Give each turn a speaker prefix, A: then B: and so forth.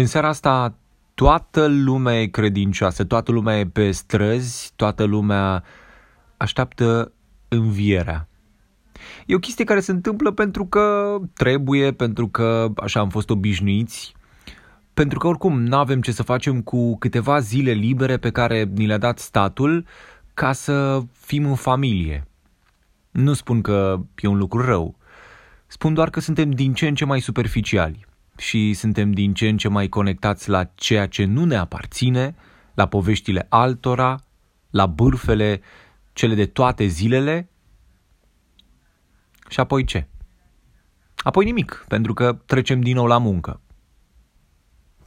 A: În seara asta toată lumea e credincioasă, toată lumea e pe străzi, toată lumea așteaptă învierea. E o chestie care se întâmplă pentru că trebuie, pentru că așa am fost obișnuiți, pentru că oricum nu avem ce să facem cu câteva zile libere pe care ni le-a dat statul ca să fim în familie. Nu spun că e un lucru rău, spun doar că suntem din ce în ce mai superficiali și suntem din ce în ce mai conectați la ceea ce nu ne aparține, la poveștile altora, la bârfele, cele de toate zilele. Și apoi ce? Apoi nimic, pentru că trecem din nou la muncă.